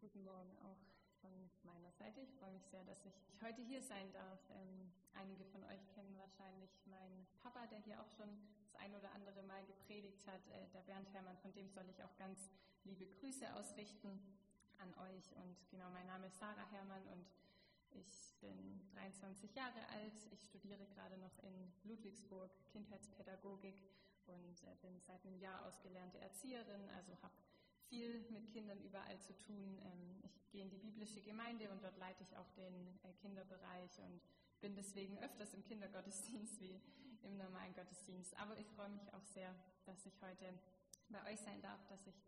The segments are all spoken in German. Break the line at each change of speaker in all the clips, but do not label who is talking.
Guten Morgen auch von meiner Seite. Ich freue mich sehr, dass ich heute hier sein darf. Ähm, einige von euch kennen wahrscheinlich meinen Papa, der hier auch schon das ein oder andere Mal gepredigt hat, äh, der Bernd Hermann. Von dem soll ich auch ganz liebe Grüße ausrichten an euch. Und genau, mein Name ist Sarah Hermann und ich bin 23 Jahre alt. Ich studiere gerade noch in Ludwigsburg Kindheitspädagogik und äh, bin seit einem Jahr ausgelernte Erzieherin, also habe viel mit Kindern überall zu tun. Ähm, ich gehe in die biblische Gemeinde und dort leite ich auch den äh, Kinderbereich und bin deswegen öfters im Kindergottesdienst wie im normalen Gottesdienst. Aber ich freue mich auch sehr, dass ich heute bei euch sein darf, dass ich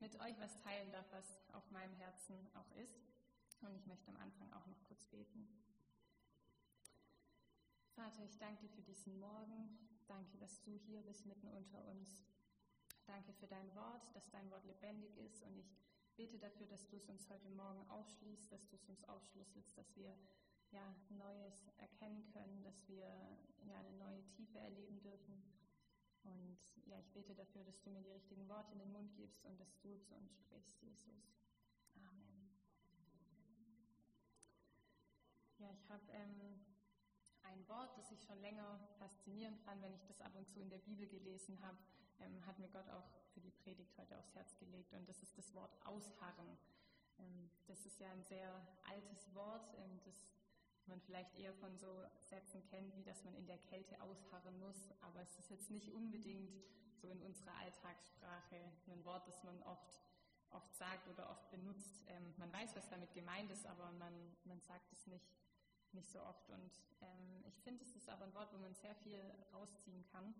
mit euch was teilen darf, was auf meinem Herzen auch ist. Und ich möchte am Anfang auch noch kurz beten. Vater, ich danke dir für diesen Morgen. Danke, dass du hier bist mitten unter uns. Danke für dein Wort, dass dein Wort lebendig ist und ich bete dafür, dass du es uns heute Morgen aufschließt, dass du es uns aufschlüsselst, dass wir ja, Neues erkennen können, dass wir ja, eine neue Tiefe erleben dürfen. Und ja, ich bete dafür, dass du mir die richtigen Worte in den Mund gibst und dass du zu uns sprichst, Jesus. Amen. Ja, ich habe ähm, ein Wort, das ich schon länger faszinierend fand, wenn ich das ab und zu in der Bibel gelesen habe ähm, hat mir Gott auch für die Predigt heute aufs Herz gelegt. Und das ist das Wort Ausharren. Ähm, das ist ja ein sehr altes Wort, ähm, das man vielleicht eher von so Sätzen kennt, wie dass man in der Kälte ausharren muss. Aber es ist jetzt nicht unbedingt so in unserer Alltagssprache ein Wort, das man oft, oft sagt oder oft benutzt. Ähm, man weiß, was damit gemeint ist, aber man, man sagt es nicht, nicht so oft. Und ähm, ich finde, es ist aber ein Wort, wo man sehr viel rausziehen kann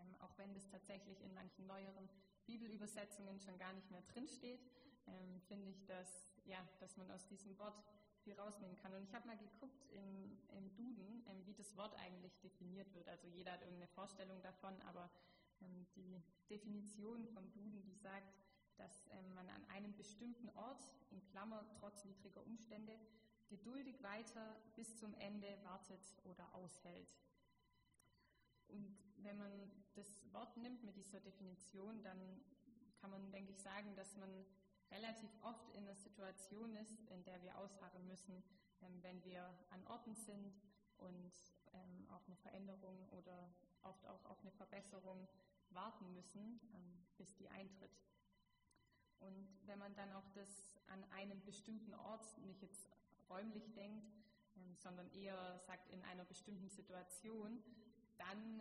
ähm, auch wenn das tatsächlich in manchen neueren Bibelübersetzungen schon gar nicht mehr drinsteht, ähm, finde ich, dass, ja, dass man aus diesem Wort viel rausnehmen kann. Und ich habe mal geguckt im, im Duden, ähm, wie das Wort eigentlich definiert wird. Also jeder hat irgendeine Vorstellung davon, aber ähm, die Definition vom Duden, die sagt, dass ähm, man an einem bestimmten Ort, in Klammer trotz widriger Umstände, geduldig weiter bis zum Ende wartet oder aushält. Und wenn man das Wort nimmt mit dieser Definition, dann kann man, denke ich, sagen, dass man relativ oft in einer Situation ist, in der wir ausharren müssen, ähm, wenn wir an Orten sind und ähm, auf eine Veränderung oder oft auch auf eine Verbesserung warten müssen, ähm, bis die eintritt. Und wenn man dann auch das an einem bestimmten Ort nicht jetzt räumlich denkt, sondern eher sagt in einer bestimmten Situation, dann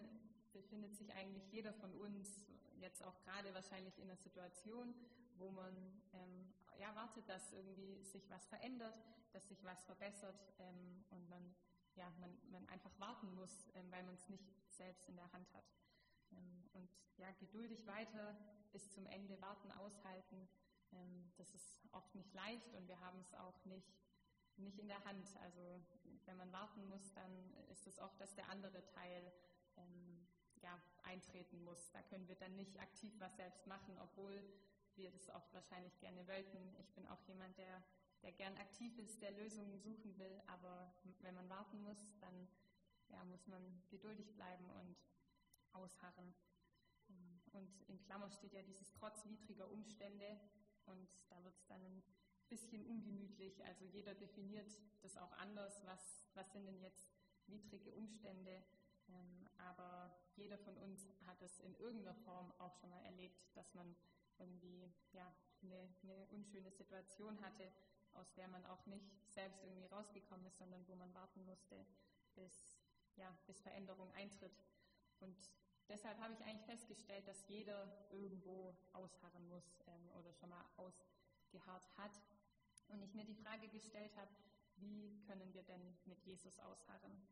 befindet sich eigentlich jeder von uns jetzt auch gerade wahrscheinlich in einer Situation, wo man ähm, ja, dass irgendwie sich was verändert, dass sich was verbessert ähm, und man, ja, man, man einfach warten muss, ähm, weil man es nicht selbst in der Hand hat. Ähm, und ja, geduldig weiter bis zum Ende warten, aushalten, ähm, das ist oft nicht leicht und wir haben es auch nicht nicht in der Hand. Also wenn man warten muss, dann ist es oft, dass der andere Teil ähm, ja, eintreten muss. Da können wir dann nicht aktiv was selbst machen, obwohl wir das oft wahrscheinlich gerne wollten. Ich bin auch jemand, der, der gern aktiv ist, der Lösungen suchen will, aber wenn man warten muss, dann ja, muss man geduldig bleiben und ausharren. Und in Klammer steht ja dieses trotz widriger Umstände und da wird es dann bisschen ungemütlich. Also jeder definiert das auch anders. Was, was sind denn jetzt widrige Umstände? Ähm, aber jeder von uns hat es in irgendeiner Form auch schon mal erlebt, dass man irgendwie ja, eine, eine unschöne Situation hatte, aus der man auch nicht selbst irgendwie rausgekommen ist, sondern wo man warten musste, bis, ja, bis Veränderung eintritt. Und deshalb habe ich eigentlich festgestellt, dass jeder irgendwo ausharren muss ähm, oder schon mal ausgeharrt hat. Und ich mir die Frage gestellt habe, wie können wir denn mit Jesus ausharren?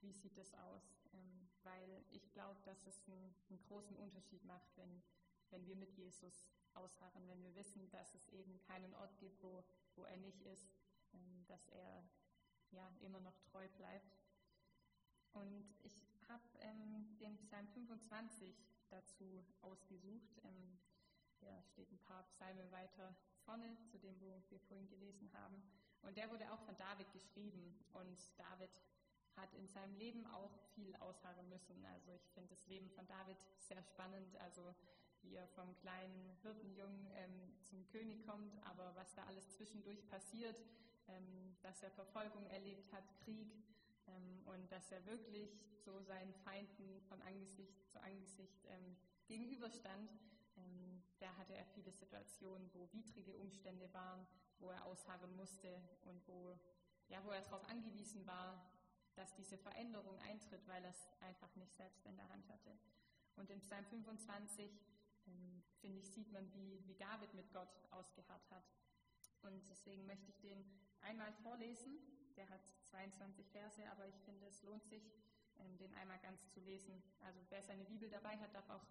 wie sieht es aus? Ähm, weil ich glaube, dass es einen, einen, großen Unterschied macht, wenn, wenn wir mit Jesus ausharren, wenn wir wissen, dass es eben keinen Ort gibt, wo, wo er nicht ist, ähm, dass er ja immer noch treu bleibt. Und ich habe ähm, den Psalm 25 dazu ausgesucht. Ähm, der steht ein paar Psalme weiter vorne zu dem, wo wir vorhin gelesen haben. Und der wurde auch von David geschrieben. Und David hat in seinem Leben auch viel ausharren müssen. Also ich finde das Leben von David sehr spannend, also wie er vom kleinen Hirtenjungen ähm, zum König kommt, aber was da alles zwischendurch passiert, ähm, dass er Verfolgung erlebt hat, Krieg ähm, und dass er wirklich so seinen Feinden von Angesicht zu Angesicht ähm, gegenüberstand. Ähm, da hatte er viele Situationen, wo widrige Umstände waren, wo er ausharren musste und wo, ja, wo er darauf angewiesen war, dass diese Veränderung eintritt, weil er es einfach nicht selbst in der Hand hatte. Und in Psalm 25, ähm, finde ich, sieht man, wie, wie David mit Gott ausgeharrt hat. Und deswegen möchte ich den einmal vorlesen. Der hat 22 Verse, aber ich finde, es lohnt sich, ähm, den einmal ganz zu lesen. Also wer seine Bibel dabei hat, darf auch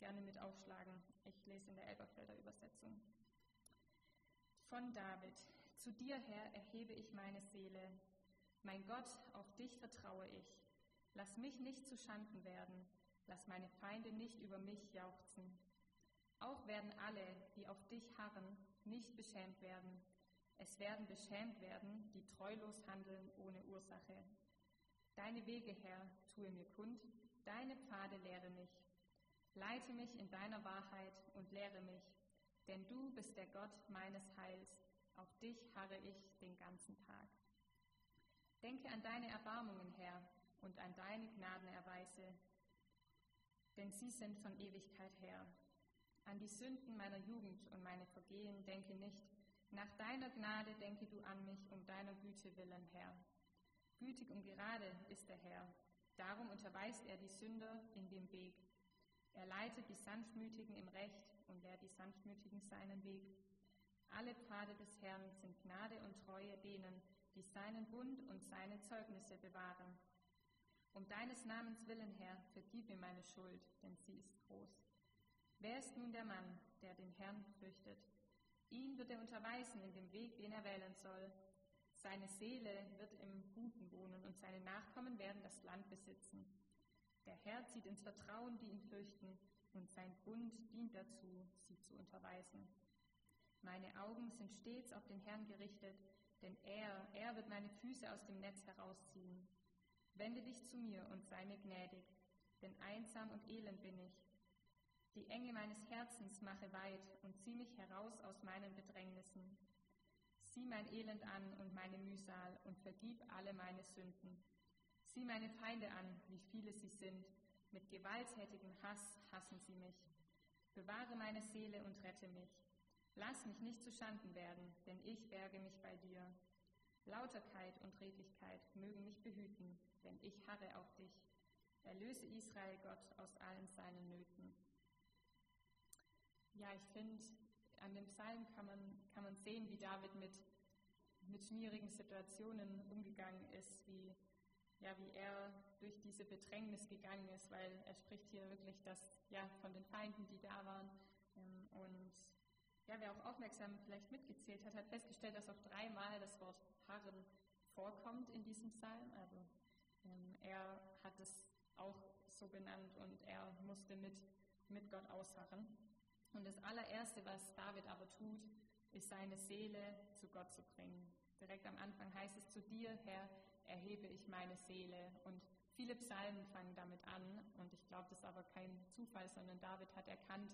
gerne mit aufschlagen. Ich lese in der Elberfelder Übersetzung. Von David. Zu dir, Herr, erhebe ich meine Seele. Mein Gott, auf dich vertraue ich. Lass mich nicht zu Schanden werden. Lass meine Feinde nicht über mich jauchzen. Auch werden alle, die auf dich harren, nicht beschämt werden. Es werden beschämt werden, die treulos handeln ohne Ursache. Deine Wege, Herr, tue mir kund, deine Pfade lehre mich. Leite mich in deiner Wahrheit und lehre mich, denn du bist der Gott meines Heils, auf dich harre ich den ganzen Tag. Denke an deine Erbarmungen, Herr, und an deine Gnadenerweise, denn sie sind von Ewigkeit her. An die Sünden meiner Jugend und meine Vergehen denke nicht, nach deiner Gnade denke du an mich um deiner Güte willen, Herr. Gütig und gerade ist der Herr, darum unterweist er die Sünder in dem Weg. Er leitet die Sanftmütigen im Recht und lehrt die Sanftmütigen seinen Weg. Alle Pfade des Herrn sind Gnade und Treue denen, die seinen Bund und seine Zeugnisse bewahren. Um deines Namens willen, Herr, vergib mir meine Schuld, denn sie ist groß. Wer ist nun der Mann, der den Herrn fürchtet? Ihn wird er unterweisen in dem Weg, den er wählen soll. Seine Seele wird im Guten wohnen und seine Nachkommen werden das Land besitzen. Der Herr zieht ins Vertrauen, die ihn fürchten, und sein Bund dient dazu, sie zu unterweisen. Meine Augen sind stets auf den Herrn gerichtet, denn er, er wird meine Füße aus dem Netz herausziehen. Wende dich zu mir und sei mir gnädig, denn einsam und elend bin ich. Die Enge meines Herzens mache weit und zieh mich heraus aus meinen Bedrängnissen. Sieh mein Elend an und meine Mühsal und vergib alle meine Sünden. Sieh meine Feinde an, wie viele sie sind. Mit gewalttätigem Hass hassen sie mich. Bewahre meine Seele und rette mich. Lass mich nicht zu Schanden werden, denn ich berge mich bei dir. Lauterkeit und Redlichkeit mögen mich behüten, denn ich harre auf dich. Erlöse Israel Gott aus allen seinen Nöten. Ja, ich finde, an dem Psalm kann man, kann man sehen, wie David mit, mit schwierigen Situationen umgegangen ist, wie, ja, wie er durch diese Bedrängnis gegangen ist, weil er spricht hier wirklich das, ja, von den Feinden, die da waren. Ähm, und ja, wer auch aufmerksam vielleicht mitgezählt hat, hat festgestellt, dass auch dreimal das Wort Harren vorkommt in diesem Psalm. Also ähm, er hat es auch so benannt und er musste mit, mit Gott ausharren. Und das allererste, was David aber tut, ist seine Seele zu Gott zu bringen. Direkt am Anfang heißt es, zu dir, Herr, erhebe ich meine Seele. Und viele Psalmen fangen damit an. Und ich glaube, das ist aber kein Zufall, sondern David hat erkannt,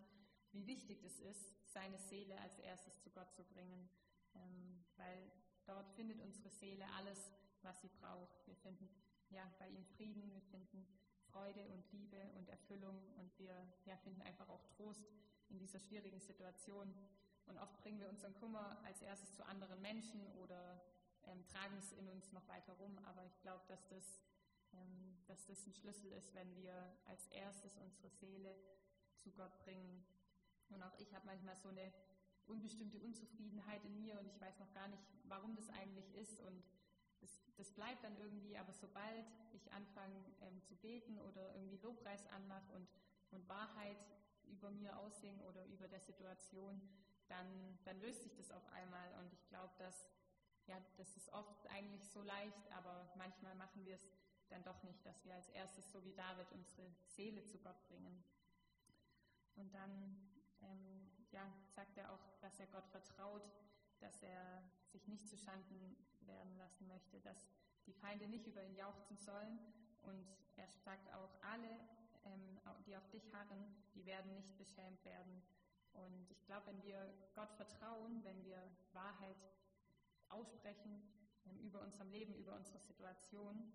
wie wichtig es ist, seine Seele als erstes zu Gott zu bringen. Ähm, weil dort findet unsere Seele alles, was sie braucht. Wir finden ja, bei ihm Frieden, wir finden Freude und Liebe und Erfüllung und wir ja, finden einfach auch Trost in dieser schwierigen Situation. Und oft bringen wir unseren Kummer als erstes zu anderen Menschen oder ähm, tragen es in uns noch weiter rum. Aber ich glaube, dass das, ähm, dass das ein Schlüssel ist, wenn wir als erstes unsere Seele zu Gott bringen. Und auch ich habe manchmal so eine unbestimmte Unzufriedenheit in mir und ich weiß noch gar nicht, warum das eigentlich ist. Und das, das bleibt dann irgendwie, aber sobald ich anfange ähm, zu beten oder irgendwie Lobpreis anmache und, und Wahrheit über mir aussingen oder über der Situation, dann, dann löst sich das auf einmal. Und ich glaube, dass ja, das ist oft eigentlich so leicht, aber manchmal machen wir es dann doch nicht, dass wir als erstes, so wie David, unsere Seele zu Gott bringen. Und dann ähm, ja, sagt er auch, dass er Gott vertraut, dass er sich nicht zu Schanden werden lassen möchte, dass die Feinde nicht über ihn jauchzen sollen. Und er sagt auch, alle ähm, die auf dich harren, die werden nicht beschämt werden. Und ich glaube, wenn wir Gott vertrauen, wenn wir Wahrheit aussprechen ähm, über unserem Leben, über unsere Situation,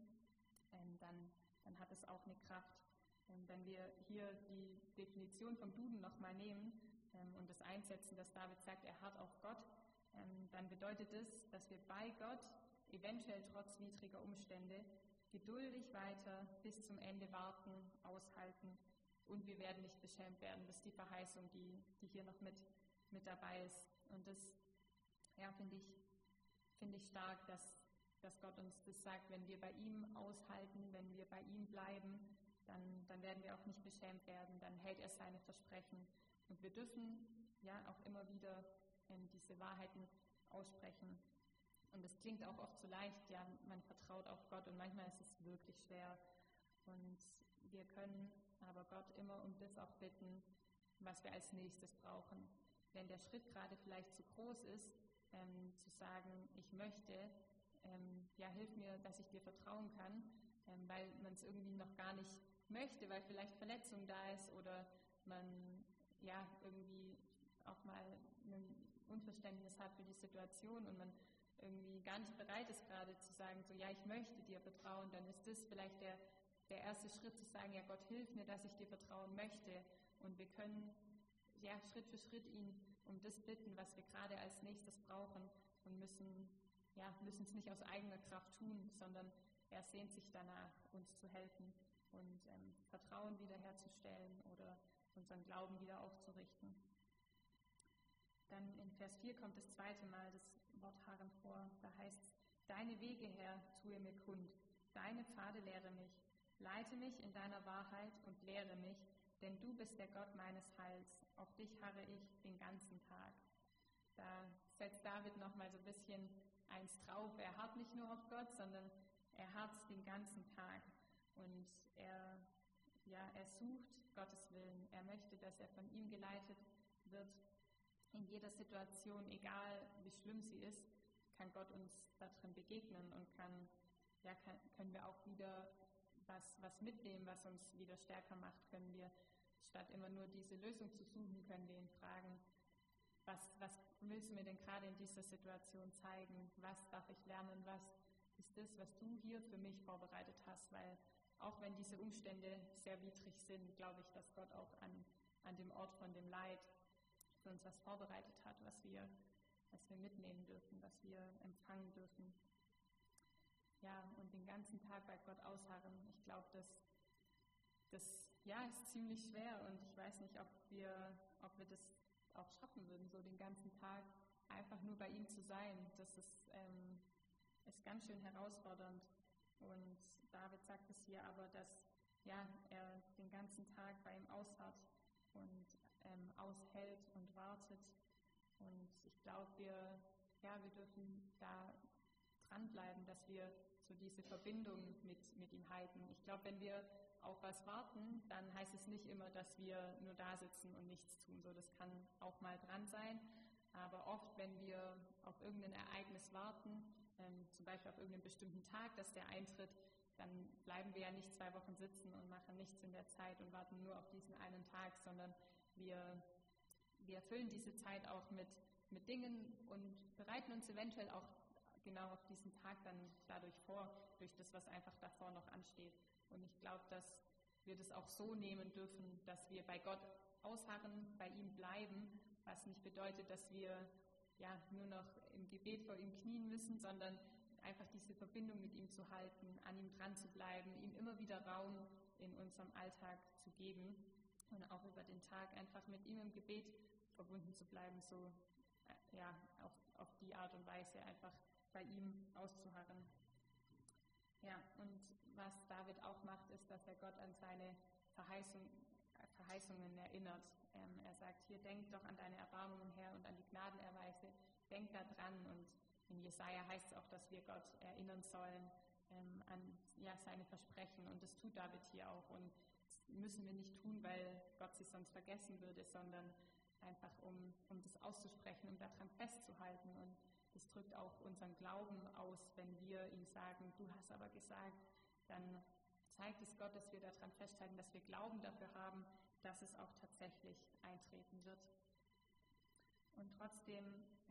ähm, dann, dann hat es auch eine Kraft. Ähm, wenn wir hier die Definition vom Duden nochmal nehmen ähm, und das einsetzen, dass David sagt, er hat auf Gott, ähm, dann bedeutet es, dass wir bei Gott eventuell trotz widriger Umstände geduldig weiter bis zum Ende warten, aushalten und wir werden nicht beschämt werden. Das ist die Verheißung, die, die hier noch mit, mit dabei ist. Und das ja, finde ich, finde ich stark, dass, dass Gott uns das sagt, wenn wir bei ihm aushalten, wenn wir bei ihm bleiben, dann, dann werden wir auch nicht beschämt werden, dann hält er seine Versprechen. Und wir dürfen ja auch immer wieder ähm, diese Wahrheiten aussprechen. Und es klingt auch oft so leicht, ja, man vertraut auf Gott und manchmal ist es wirklich schwer. Und wir können aber Gott immer um das auch bitten, was wir als nächstes brauchen. Wenn der Schritt gerade vielleicht zu groß ist, ähm, zu sagen, ich möchte, ähm, ja, hilf mir, dass ich dir vertrauen kann, ähm, weil man es irgendwie noch gar nicht möchte, weil vielleicht Verletzung da ist oder man ja irgendwie auch mal ein Unverständnis hat für die Situation und man irgendwie gar nicht bereit ist gerade zu sagen, so ja, ich möchte dir vertrauen, dann ist das vielleicht der der erste Schritt zu sagen, ja Gott, hilf mir, dass ich dir vertrauen möchte. Und wir können ja Schritt für Schritt ihn um das bitten, was wir gerade als nächstes brauchen und müssen ja es nicht aus eigener Kraft tun, sondern er sehnt sich danach, uns zu helfen und ähm, Vertrauen wiederherzustellen oder unseren Glauben wieder aufzurichten. Dann in Vers 4 kommt das zweite Mal das Wort Harren vor. Da heißt es, Deine Wege, Herr, tue mir kund. Deine Pfade lehre mich. Leite mich in deiner Wahrheit und lehre mich, denn du bist der Gott meines Heils. Auf dich harre ich den ganzen Tag. Da setzt David nochmal so ein bisschen eins drauf. Er harrt nicht nur auf Gott, sondern er harrt den ganzen Tag. Und er, ja, er sucht Gottes Willen. Er möchte, dass er von ihm geleitet wird. In jeder Situation, egal wie schlimm sie ist, kann Gott uns darin begegnen und kann, ja, kann, können wir auch wieder was, was mitnehmen, was uns wieder stärker macht, können wir, statt immer nur diese Lösung zu suchen, können wir ihn fragen, was, was willst du mir denn gerade in dieser Situation zeigen? Was darf ich lernen? Was ist das, was du hier für mich vorbereitet hast? Weil auch wenn diese Umstände sehr widrig sind, glaube ich, dass Gott auch an, an dem Ort von dem Leid für uns was vorbereitet hat, was wir, was wir mitnehmen dürfen, was wir empfangen dürfen ja, und den ganzen Tag bei Gott ausharren. Ich glaube, das, das ja, ist ziemlich schwer und ich weiß nicht, ob wir, ob wir das auch schaffen würden, so den ganzen Tag einfach nur bei ihm zu sein. Das ist, ähm, ist ganz schön herausfordernd. Und David sagt es hier aber, dass ja, er den ganzen Tag bei ihm ausharrt und ähm, aushält und wartet. Und ich glaube, wir, ja, wir dürfen da dranbleiben, dass wir so diese Verbindung mit, mit ihm halten. Ich glaube, wenn wir auf was warten, dann heißt es nicht immer, dass wir nur da sitzen und nichts tun. So, das kann auch mal dran sein. Aber oft, wenn wir auf irgendein Ereignis warten, ähm, zum Beispiel auf irgendeinen bestimmten Tag, dass der eintritt, dann bleiben wir ja nicht zwei Wochen sitzen und machen nichts in der Zeit und warten nur auf diesen einen Tag, sondern wir, wir füllen diese Zeit auch mit, mit Dingen und bereiten uns eventuell auch genau auf diesen Tag dann dadurch vor, durch das, was einfach davor noch ansteht. Und ich glaube, dass wir das auch so nehmen dürfen, dass wir bei Gott ausharren, bei ihm bleiben, was nicht bedeutet, dass wir ja nur noch im Gebet vor ihm knien müssen, sondern einfach diese Verbindung mit ihm zu halten, an ihm dran zu bleiben, ihm immer wieder Raum in unserem Alltag zu geben und auch über den Tag einfach mit ihm im Gebet verbunden zu bleiben, so äh, ja, auf, auf die Art und Weise einfach bei ihm auszuharren. Ja, und was David auch macht, ist, dass er Gott an seine Verheißung, Verheißungen erinnert. Ähm, er sagt, hier denk doch an deine Erbarmungen her und an die Gnadenerweise, denk da dran. Und in Jesaja heißt es auch, dass wir Gott erinnern sollen ähm, an ja, seine Versprechen. Und das tut David hier auch. Und das müssen wir nicht tun, weil Gott sie sonst vergessen würde, sondern einfach um, um das auszusprechen, um daran festzuhalten und das drückt auch unseren Glauben aus, wenn wir ihm sagen, du hast aber gesagt, dann zeigt es Gott, dass wir daran festhalten, dass wir Glauben dafür haben, dass es auch tatsächlich eintreten wird. Und trotzdem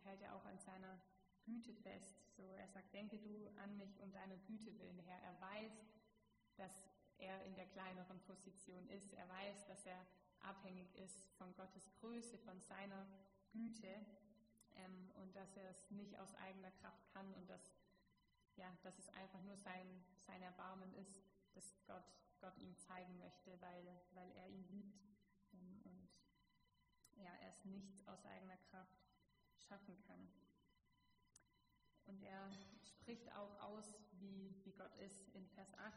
hält er auch an seiner Güte fest. So, er sagt, denke du an mich um deiner Güte willen, Herr. Er weiß, dass er in der kleineren Position ist. Er weiß, dass er abhängig ist von Gottes Größe, von seiner Güte ähm, und dass er es nicht aus eigener Kraft kann und dass, ja, dass es einfach nur sein, sein Erbarmen ist, das Gott, Gott ihm zeigen möchte, weil, weil er ihn liebt ähm, und ja, er es nicht aus eigener Kraft schaffen kann. Und er spricht auch aus, wie, wie Gott ist. In Vers 8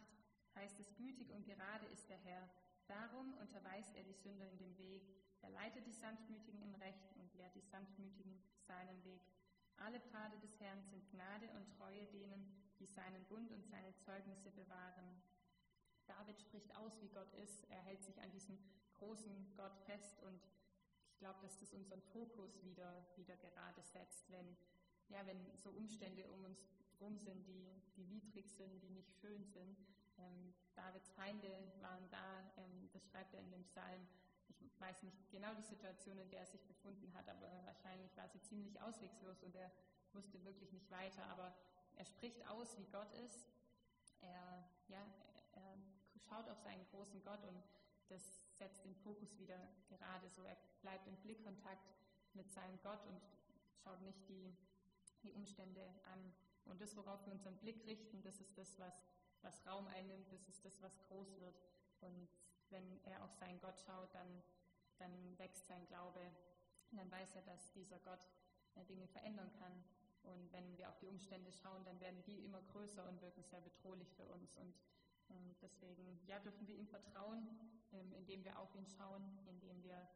heißt es, gütig und gerade ist der Herr. Darum unterweist er die Sünder in dem Weg. Er leitet die Sanftmütigen im Recht und lehrt die Sanftmütigen seinen Weg. Alle Pfade des Herrn sind Gnade und Treue denen, die seinen Bund und seine Zeugnisse bewahren. David spricht aus, wie Gott ist. Er hält sich an diesem großen Gott fest und ich glaube, dass das unseren Fokus wieder, wieder gerade setzt, wenn, ja, wenn so Umstände um uns herum sind, die, die widrig sind, die nicht schön sind. Ähm, Davids Feinde waren da, ähm, das schreibt er in dem Psalm. Ich weiß nicht genau die Situation, in der er sich befunden hat, aber wahrscheinlich war sie ziemlich auswegslos und er wusste wirklich nicht weiter. Aber er spricht aus, wie Gott ist. Er, ja, er schaut auf seinen großen Gott und das setzt den Fokus wieder gerade so. Er bleibt im Blickkontakt mit seinem Gott und schaut nicht die, die Umstände an. Und das, worauf wir unseren Blick richten, das ist das, was, was Raum einnimmt, das ist das, was groß wird. Und wenn er auf seinen Gott schaut, dann, dann wächst sein Glaube. Und dann weiß er, dass dieser Gott äh, Dinge verändern kann. Und wenn wir auf die Umstände schauen, dann werden die immer größer und wirken sehr bedrohlich für uns. Und ähm, deswegen ja, dürfen wir ihm vertrauen, ähm, indem wir auf ihn schauen, indem wir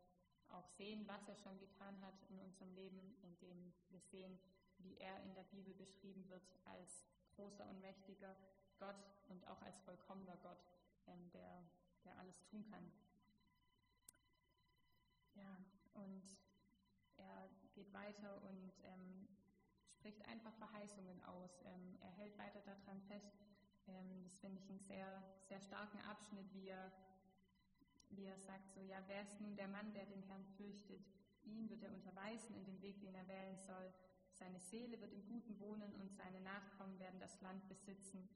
auch sehen, was er schon getan hat in unserem Leben, indem wir sehen, wie er in der Bibel beschrieben wird als großer und mächtiger Gott und auch als vollkommener Gott, ähm, der, der alles tun kann. Ja, und er geht weiter und ähm, spricht einfach Verheißungen aus. Ähm, er hält weiter daran fest. Ähm, das finde ich einen sehr, sehr starken Abschnitt, wie er, wie er sagt, so, ja, wer ist nun der Mann, der den Herrn fürchtet? Ihn wird er unterweisen in dem Weg, den er wählen soll. Seine Seele wird im Guten wohnen und seine Nachkommen werden das Land besitzen.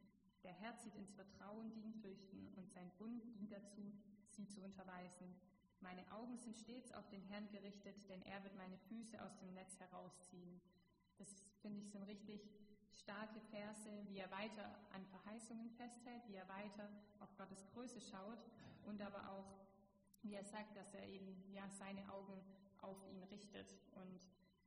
Der Herr zieht ins Vertrauen, die ihn fürchten, und sein Bund dient dazu, sie zu unterweisen. Meine Augen sind stets auf den Herrn gerichtet, denn er wird meine Füße aus dem Netz herausziehen. Das finde ich sind richtig starke Verse, wie er weiter an Verheißungen festhält, wie er weiter auf Gottes Größe schaut und aber auch, wie er sagt, dass er eben ja seine Augen auf ihn richtet und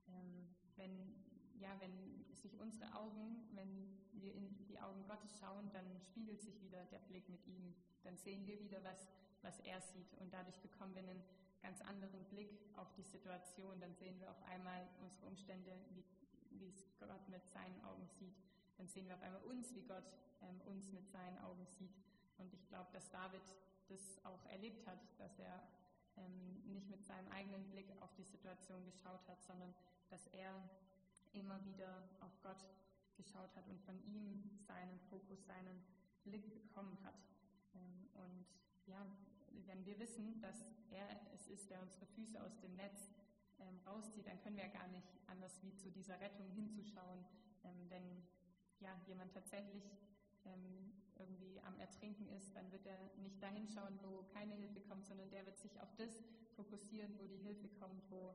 ähm, wenn ja, wenn sich unsere Augen, wenn wir in die Augen Gottes schauen, dann spiegelt sich wieder der Blick mit ihm. Dann sehen wir wieder, was, was er sieht. Und dadurch bekommen wir einen ganz anderen Blick auf die Situation. Dann sehen wir auf einmal unsere Umstände, wie, wie es Gott mit seinen Augen sieht. Dann sehen wir auf einmal uns, wie Gott ähm, uns mit seinen Augen sieht. Und ich glaube, dass David das auch erlebt hat, dass er ähm, nicht mit seinem eigenen Blick auf die Situation geschaut hat, sondern dass er immer wieder auf Gott geschaut hat und von ihm seinen Fokus, seinen Blick bekommen hat. Ähm, und ja, wenn wir wissen, dass er es ist, der unsere Füße aus dem Netz ähm, rauszieht, dann können wir ja gar nicht anders wie zu dieser Rettung hinzuschauen. Ähm, wenn ja, jemand tatsächlich irgendwie am Ertrinken ist, dann wird er nicht dahin schauen, wo keine Hilfe kommt, sondern der wird sich auf das fokussieren, wo die Hilfe kommt, wo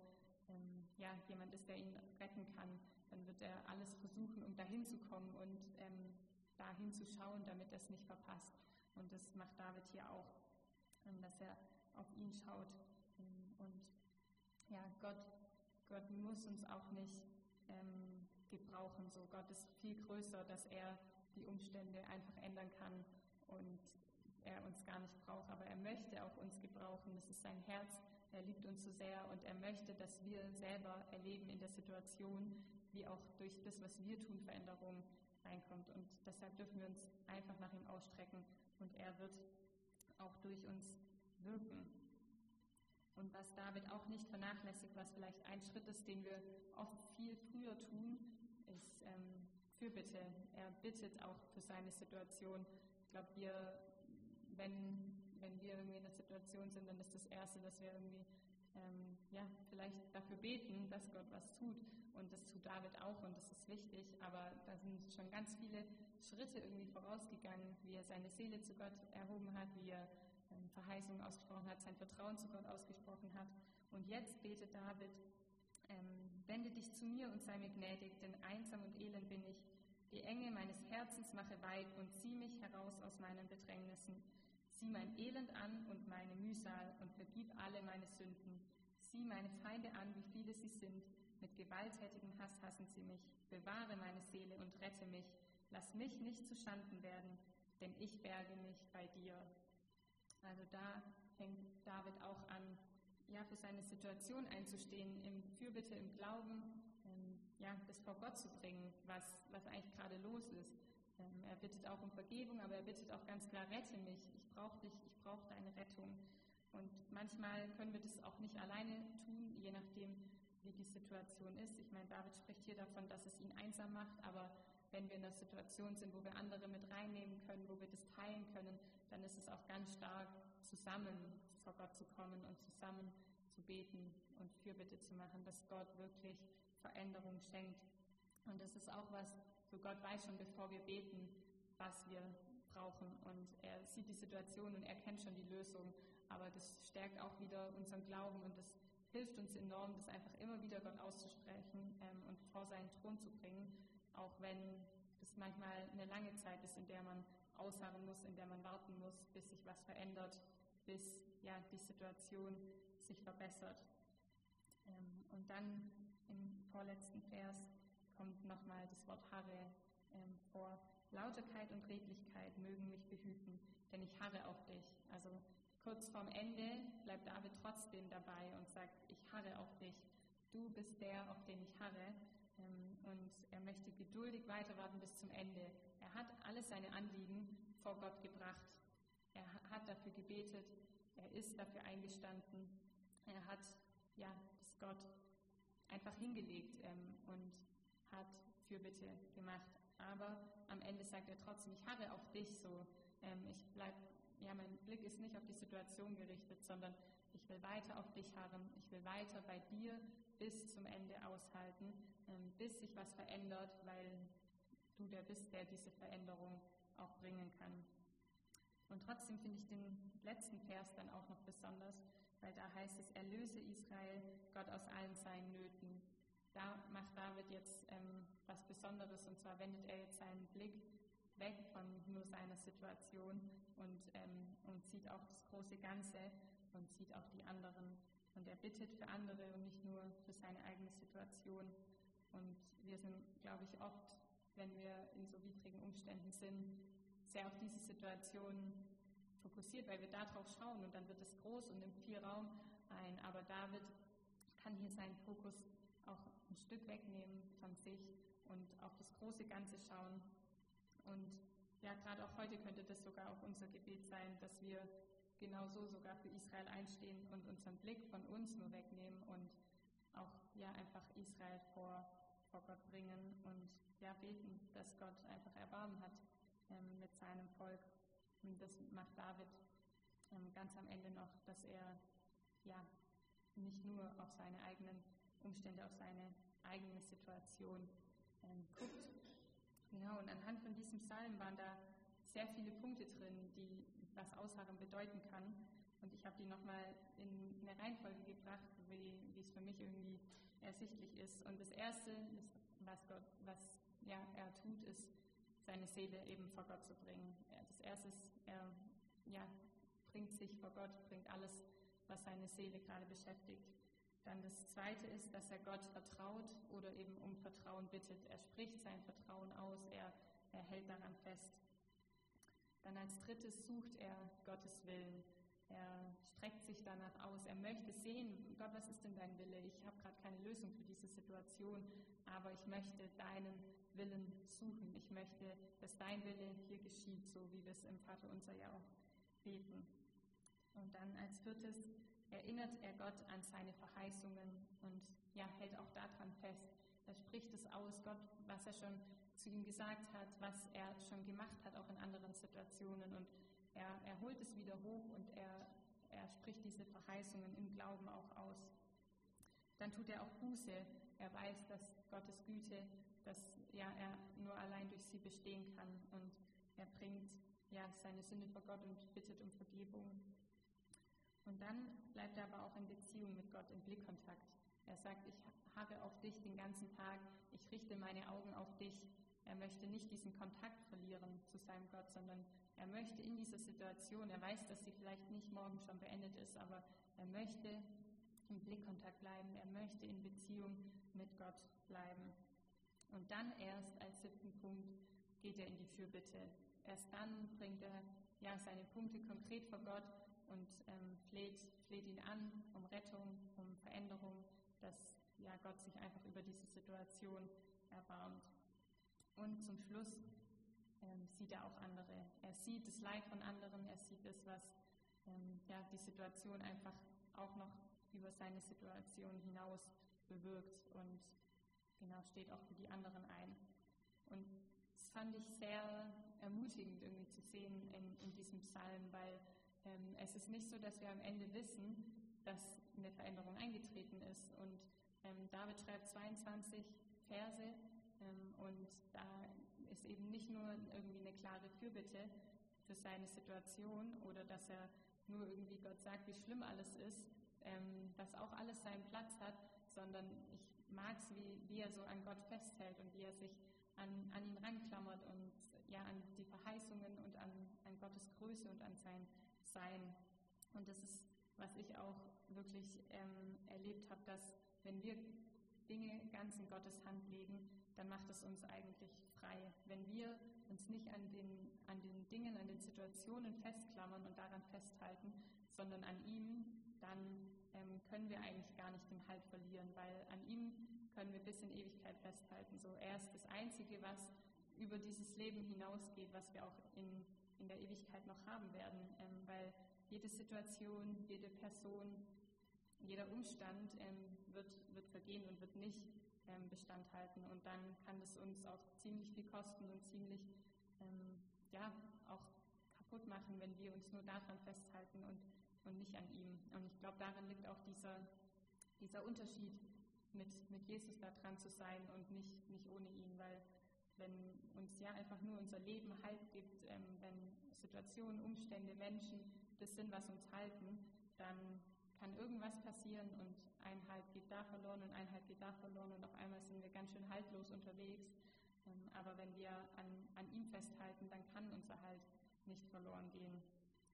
ähm, ja, jemand ist, der ihn retten kann, dann wird er alles versuchen, um dahin zu kommen und ähm, dahin zu schauen, damit er es nicht verpasst. Und das macht David hier auch, ähm, dass er auf ihn schaut. Ähm, und ja, Gott, Gott muss uns auch nicht ähm, gebrauchen. So Gott ist viel größer, dass er die Umstände einfach ändern kann und er uns gar nicht braucht, aber er möchte auch uns gebrauchen. Das ist sein Herz. Er liebt uns so sehr und er möchte, dass wir selber erleben in der Situation, wie auch durch das, was wir tun, Veränderung reinkommt. Und deshalb dürfen wir uns einfach nach ihm ausstrecken und er wird auch durch uns wirken. Und was David auch nicht vernachlässigt, was vielleicht ein Schritt ist, den wir oft viel früher tun, ist ähm, Fürbitte. Er bittet auch für seine Situation. Ich glaube, wir, wenn, wenn wir irgendwie in einer Situation sind, dann ist das Erste, dass wir irgendwie ähm, ja, vielleicht dafür beten, dass Gott was tut. Und das tut David auch und das ist wichtig. Aber da sind schon ganz viele Schritte irgendwie vorausgegangen, wie er seine Seele zu Gott erhoben hat, wie er ähm, Verheißungen ausgesprochen hat, sein Vertrauen zu Gott ausgesprochen hat. Und jetzt betet David, ähm, wende dich zu mir und sei mir gnädig, denn einsam und elend bin ich. Die Enge meines Herzens mache weit und zieh mich heraus aus meinen Bedrängnissen. Sieh mein Elend an und meine Mühsal und vergib alle meine Sünden. Sieh meine Feinde an, wie viele sie sind. Mit gewalttätigem Hass hassen sie mich. Bewahre meine Seele und rette mich. Lass mich nicht zu Schanden werden, denn ich berge mich bei dir. Also da fängt David auch an, ja, für seine Situation einzustehen, im Fürbitte, im Glauben, ähm, ja, das vor Gott zu bringen, was, was eigentlich gerade los ist. Ähm, er bittet auch um Vergebung, aber er bittet auch ganz klar, rette mich, ich brauche dich, ich brauche deine Rettung. Und manchmal können wir das auch nicht alleine tun, je nachdem, wie die Situation ist. Ich meine, David spricht hier davon, dass es ihn einsam macht, aber wenn wir in einer Situation sind, wo wir andere mit reinnehmen können, wo wir das teilen können, dann ist es auch ganz stark, zusammen vor Gott zu kommen und zusammen zu beten und Fürbitte zu machen, dass Gott wirklich Veränderung schenkt. Und das ist auch was, so Gott weiß schon, bevor wir beten, was wir brauchen. Und er sieht die Situation und er kennt schon die Lösung. Aber das stärkt auch wieder unseren Glauben und das hilft uns enorm, das einfach immer wieder Gott auszusprechen ähm, und vor seinen Thron zu bringen, auch wenn das manchmal eine lange Zeit ist, in der man ausharren muss, in der man warten muss, bis sich was verändert, bis ja, die Situation sich verbessert. Ähm, und dann im vorletzten Vers kommt nochmal das Wort Harre ähm, vor. Lauterkeit und Redlichkeit mögen mich behüten, denn ich harre auf dich. Also kurz vorm Ende bleibt David trotzdem dabei und sagt, ich harre auf dich. Du bist der, auf den ich harre. Ähm, und er möchte geduldig weiterwarten bis zum Ende. Er hat alle seine Anliegen vor Gott gebracht. Er hat dafür gebetet. Er ist dafür eingestanden. Er hat ja, das Gott einfach hingelegt ähm, und hat Fürbitte gemacht. Aber am Ende sagt er trotzdem, ich harre auf dich so. Ähm, ich bleib, ja, mein Blick ist nicht auf die Situation gerichtet, sondern ich will weiter auf dich harren. Ich will weiter bei dir bis zum Ende aushalten, ähm, bis sich was verändert, weil du der bist, der diese Veränderung auch bringen kann. Und trotzdem finde ich den letzten Vers dann auch noch besonders, weil da heißt es, erlöse Israel, Gott aus allen seinen Nöten. Da macht David jetzt ähm, was Besonderes und zwar wendet er jetzt seinen Blick weg von nur seiner Situation und, ähm, und sieht auch das große Ganze und sieht auch die anderen. Und er bittet für andere und nicht nur für seine eigene Situation. Und wir sind, glaube ich, oft, wenn wir in so widrigen Umständen sind, sehr auf diese Situation fokussiert, weil wir darauf schauen und dann wird es groß und nimmt viel Raum ein. Aber David kann hier seinen Fokus auch Stück wegnehmen von sich und auf das große Ganze schauen. Und ja, gerade auch heute könnte das sogar auch unser Gebet sein, dass wir genauso sogar für Israel einstehen und unseren Blick von uns nur wegnehmen und auch ja einfach Israel vor, vor Gott bringen und ja beten, dass Gott einfach Erbarmen hat ähm, mit seinem Volk. Und das macht David ähm, ganz am Ende noch, dass er ja nicht nur auf seine eigenen Umstände, auf seine eigene Situation ähm, guckt. Genau, und anhand von diesem Psalm waren da sehr viele Punkte drin, die was Ausharren bedeuten kann. Und ich habe die nochmal in eine Reihenfolge gebracht, wie, wie es für mich irgendwie ersichtlich ist. Und das Erste, was Gott, was ja, er tut, ist, seine Seele eben vor Gott zu bringen. Das Erste ist, er ja, bringt sich vor Gott, bringt alles, was seine Seele gerade beschäftigt. Dann das Zweite ist, dass er Gott vertraut oder eben um Vertrauen bittet. Er spricht sein Vertrauen aus, er, er hält daran fest. Dann als drittes sucht er Gottes Willen. Er streckt sich danach aus. Er möchte sehen, Gott, was ist denn dein Wille? Ich habe gerade keine Lösung für diese Situation, aber ich möchte deinen Willen suchen. Ich möchte, dass dein Wille hier geschieht, so wie wir es im Vater unser ja auch beten. Und dann als viertes erinnert er Gott an seine Verheißungen und ja, hält auch daran fest. Er spricht es aus, Gott, was er schon zu ihm gesagt hat, was er schon gemacht hat, auch in anderen Situationen. Und er, er holt es wieder hoch und er, er spricht diese Verheißungen im Glauben auch aus. Dann tut er auch Buße. Er weiß, dass Gottes Güte, dass ja, er nur allein durch sie bestehen kann. Und er bringt ja, seine Sünde vor Gott und bittet um Vergebung. Und dann bleibt er aber auch in Beziehung mit Gott, in Blickkontakt. Er sagt, ich habe auf dich den ganzen Tag, ich richte meine Augen auf dich. Er möchte nicht diesen Kontakt verlieren zu seinem Gott, sondern er möchte in dieser Situation, er weiß, dass sie vielleicht nicht morgen schon beendet ist, aber er möchte im Blickkontakt bleiben, er möchte in Beziehung mit Gott bleiben. Und dann erst als siebten Punkt geht er in die Fürbitte. Erst dann bringt er ja seine Punkte konkret vor Gott und ähm, fleht, fleht ihn an um Rettung, um Veränderung, dass ja, Gott sich einfach über diese Situation erbarmt. Und zum Schluss ähm, sieht er auch andere. Er sieht das Leid von anderen, er sieht das, was ähm, ja, die Situation einfach auch noch über seine Situation hinaus bewirkt und genau steht auch für die anderen ein. Und das fand ich sehr ermutigend irgendwie zu sehen in, in diesem Psalm, weil es ist nicht so, dass wir am Ende wissen, dass eine Veränderung eingetreten ist. Und ähm, David schreibt 22 Verse ähm, und da ist eben nicht nur irgendwie eine klare Fürbitte für seine Situation oder dass er nur irgendwie Gott sagt, wie schlimm alles ist, ähm, dass auch alles seinen Platz hat, sondern ich mag es, wie, wie er so an Gott festhält und wie er sich an, an ihn ranklammert und ja an die Verheißungen und an, an Gottes Größe und an sein Sein. Und das ist, was ich auch wirklich ähm, erlebt habe, dass wenn wir Dinge ganz in Gottes Hand legen, dann macht es uns eigentlich frei. Wenn wir uns nicht an den, an den Dingen, an den Situationen festklammern und daran festhalten, sondern an ihm, dann ähm, können wir eigentlich gar nicht den Halt verlieren, weil an ihm können wir bis in Ewigkeit festhalten. So, er ist das Einzige, was über dieses Leben hinausgeht, was wir auch in, in der Ewigkeit noch haben werden, ähm, weil jede Situation, jede Person, jeder Umstand ähm, wird, wird vergehen und wird nicht ähm, Bestand halten. Und dann kann es uns auch ziemlich viel kosten und ziemlich ähm, ja, auch kaputt machen, wenn wir uns nur daran festhalten und, und nicht an ihm. Und ich glaube, darin liegt auch dieser, dieser Unterschied, mit, mit Jesus da dran zu sein und nicht, nicht ohne ihn, weil wenn uns ja einfach nur unser Leben Halt gibt, ähm, wenn Situationen, Umstände, Menschen das sind, was uns halten, dann kann irgendwas passieren und ein Halt geht da verloren und ein Halt geht da verloren und auf einmal sind wir ganz schön haltlos unterwegs. Ähm, aber wenn wir an, an ihm festhalten, dann kann unser Halt nicht verloren gehen.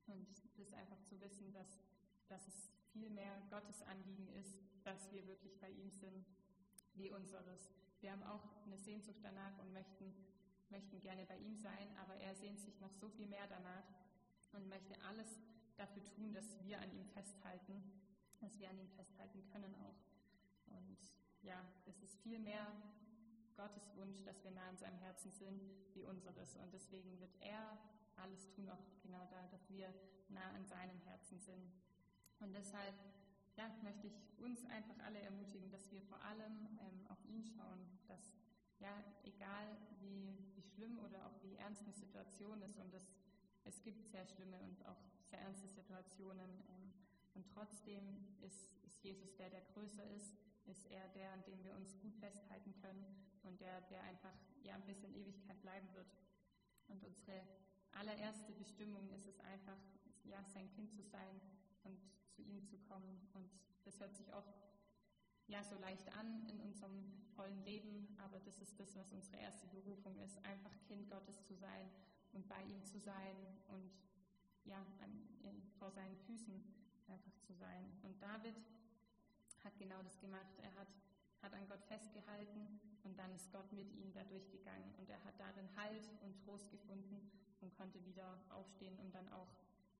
Und das einfach zu wissen, dass, dass es viel mehr Gottes Anliegen ist, dass wir wirklich bei ihm sind, wie unseres. Wir haben auch eine Sehnsucht danach und möchten, möchten gerne bei ihm sein, aber er sehnt sich noch so viel mehr danach und möchte alles dafür tun, dass wir an ihm festhalten, dass wir an ihm festhalten können auch. Und ja, es ist viel mehr Gottes Wunsch, dass wir nah an seinem Herzen sind, wie unseres. Und deswegen wird er alles tun, auch genau da, dass wir nah an seinem Herzen sind. Und deshalb ja, möchte ich uns einfach alle ermutigen, dass wir vor allem ähm, auf ihn schauen, dass ja, egal wie, wie schlimm oder auch wie ernst eine Situation ist und das, es gibt sehr schlimme und auch sehr ernste Situationen ähm, und trotzdem ist, ist Jesus der, der größer ist, ist er der, an dem wir uns gut festhalten können und der, der einfach ja, bis in Ewigkeit bleiben wird. Und unsere allererste Bestimmung ist es einfach, ja, sein Kind zu sein und zu ihm zu kommen. Und das hört sich oft ja so leicht an in unserem vollen Leben, aber das ist das, was unsere erste Berufung ist, einfach Kind Gottes zu sein und bei ihm zu sein und ja, an, in, vor seinen Füßen einfach zu sein. Und David hat genau das gemacht. Er hat, hat an Gott festgehalten und dann ist Gott mit ihm da durchgegangen und er hat darin Halt und Trost gefunden und konnte wieder aufstehen, um dann auch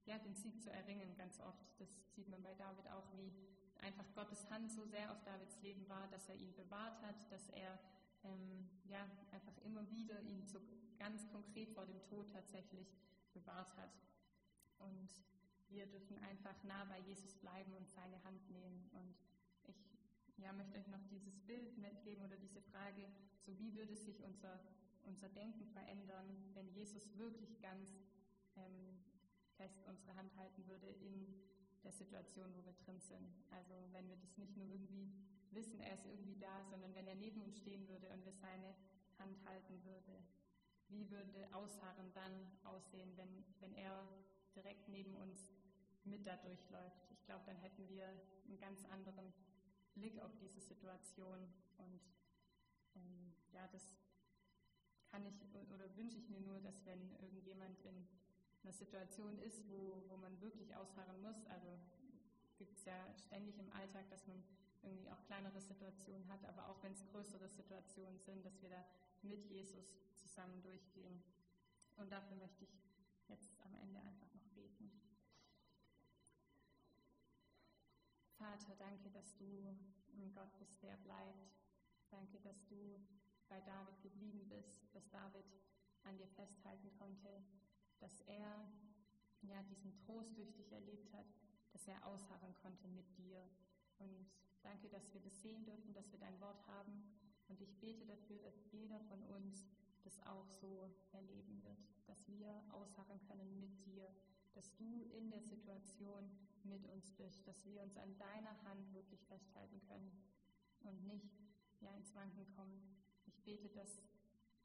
ja, den Sieg zu erringen, ganz oft. Das sieht man bei David auch, wie einfach Gottes Hand so sehr auf Davids Leben war, dass er ihn bewahrt hat, dass er ähm, ja, einfach immer wieder ihn so ganz konkret vor dem Tod tatsächlich bewahrt hat. Und wir dürfen einfach nah bei Jesus bleiben und seine Hand nehmen. Und ich ja, möchte euch noch dieses Bild mitgeben oder diese Frage, so wie würde sich unser, unser Denken verändern, wenn Jesus wirklich ganz ähm, fest unsere Hand halten würde in der Situation, wo wir drin sind. Also wenn wir das nicht nur irgendwie wissen, er ist irgendwie da, sondern wenn er neben uns stehen würde und wir seine Hand halten würde. Wie würde Ausharren dann aussehen, wenn, wenn er direkt neben uns mit da durchläuft? Ich glaube, dann hätten wir einen ganz anderen Blick auf diese Situation und ähm, ja, das kann ich oder wünsche ich mir nur, dass wenn irgendjemand in einer Situation ist, wo, wo man wirklich ausharren muss, also gibt es ja ständig im Alltag, dass man irgendwie auch kleinere Situationen hat, aber auch wenn es größere Situationen sind, dass wir da mit Jesus zusammen durchgehen. Und dafür möchte ich jetzt am Ende einfach noch beten. Vater, danke, dass du ein Gott bist, der bleibt. Danke, dass du bei David geblieben bist, dass David an dir festhalten konnte, dass er ja diesen Trost durch dich erlebt hat, dass er ausharren konnte mit dir. Und danke, dass wir das sehen dürfen, dass wir dein Wort haben. Und ich bete dafür, dass jeder von uns das auch so erleben wird, dass wir ausharren können mit dir, dass du in der Situation mit uns bist, dass wir uns an deiner Hand wirklich festhalten können und nicht ja, ins Wanken kommen. Ich bete, dass,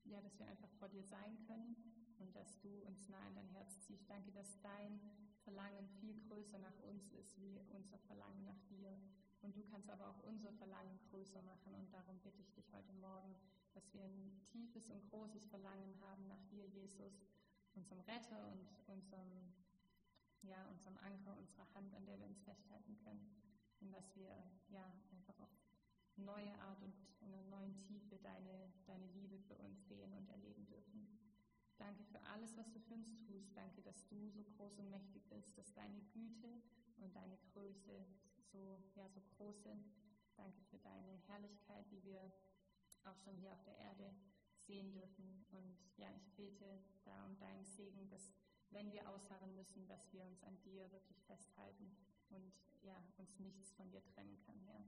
ja, dass wir einfach vor dir sein können und dass du uns nah in dein Herz ziehst. Danke, dass dein Verlangen viel größer nach uns ist, wie unser Verlangen nach dir. Und du kannst aber auch unser Verlangen größer machen. Und darum bitte ich dich heute Morgen, dass wir ein tiefes und großes Verlangen haben nach dir, Jesus, unserem Retter und unserem, ja, unserem Anker, unserer Hand, an der wir uns festhalten können. Und dass wir ja, einfach auf neue Art und in einer neuen Tiefe deine, deine Liebe für uns sehen und erleben dürfen. Danke für alles, was du für uns tust. Danke, dass du so groß und mächtig bist, dass deine Güte und deine Größe so, ja, so groß sind. Danke für deine Herrlichkeit, die wir auch schon hier auf der Erde sehen dürfen. Und ja, ich bete da um deinen Segen, dass wenn wir ausharren müssen, dass wir uns an dir wirklich festhalten und ja, uns nichts von dir trennen kann, Herr.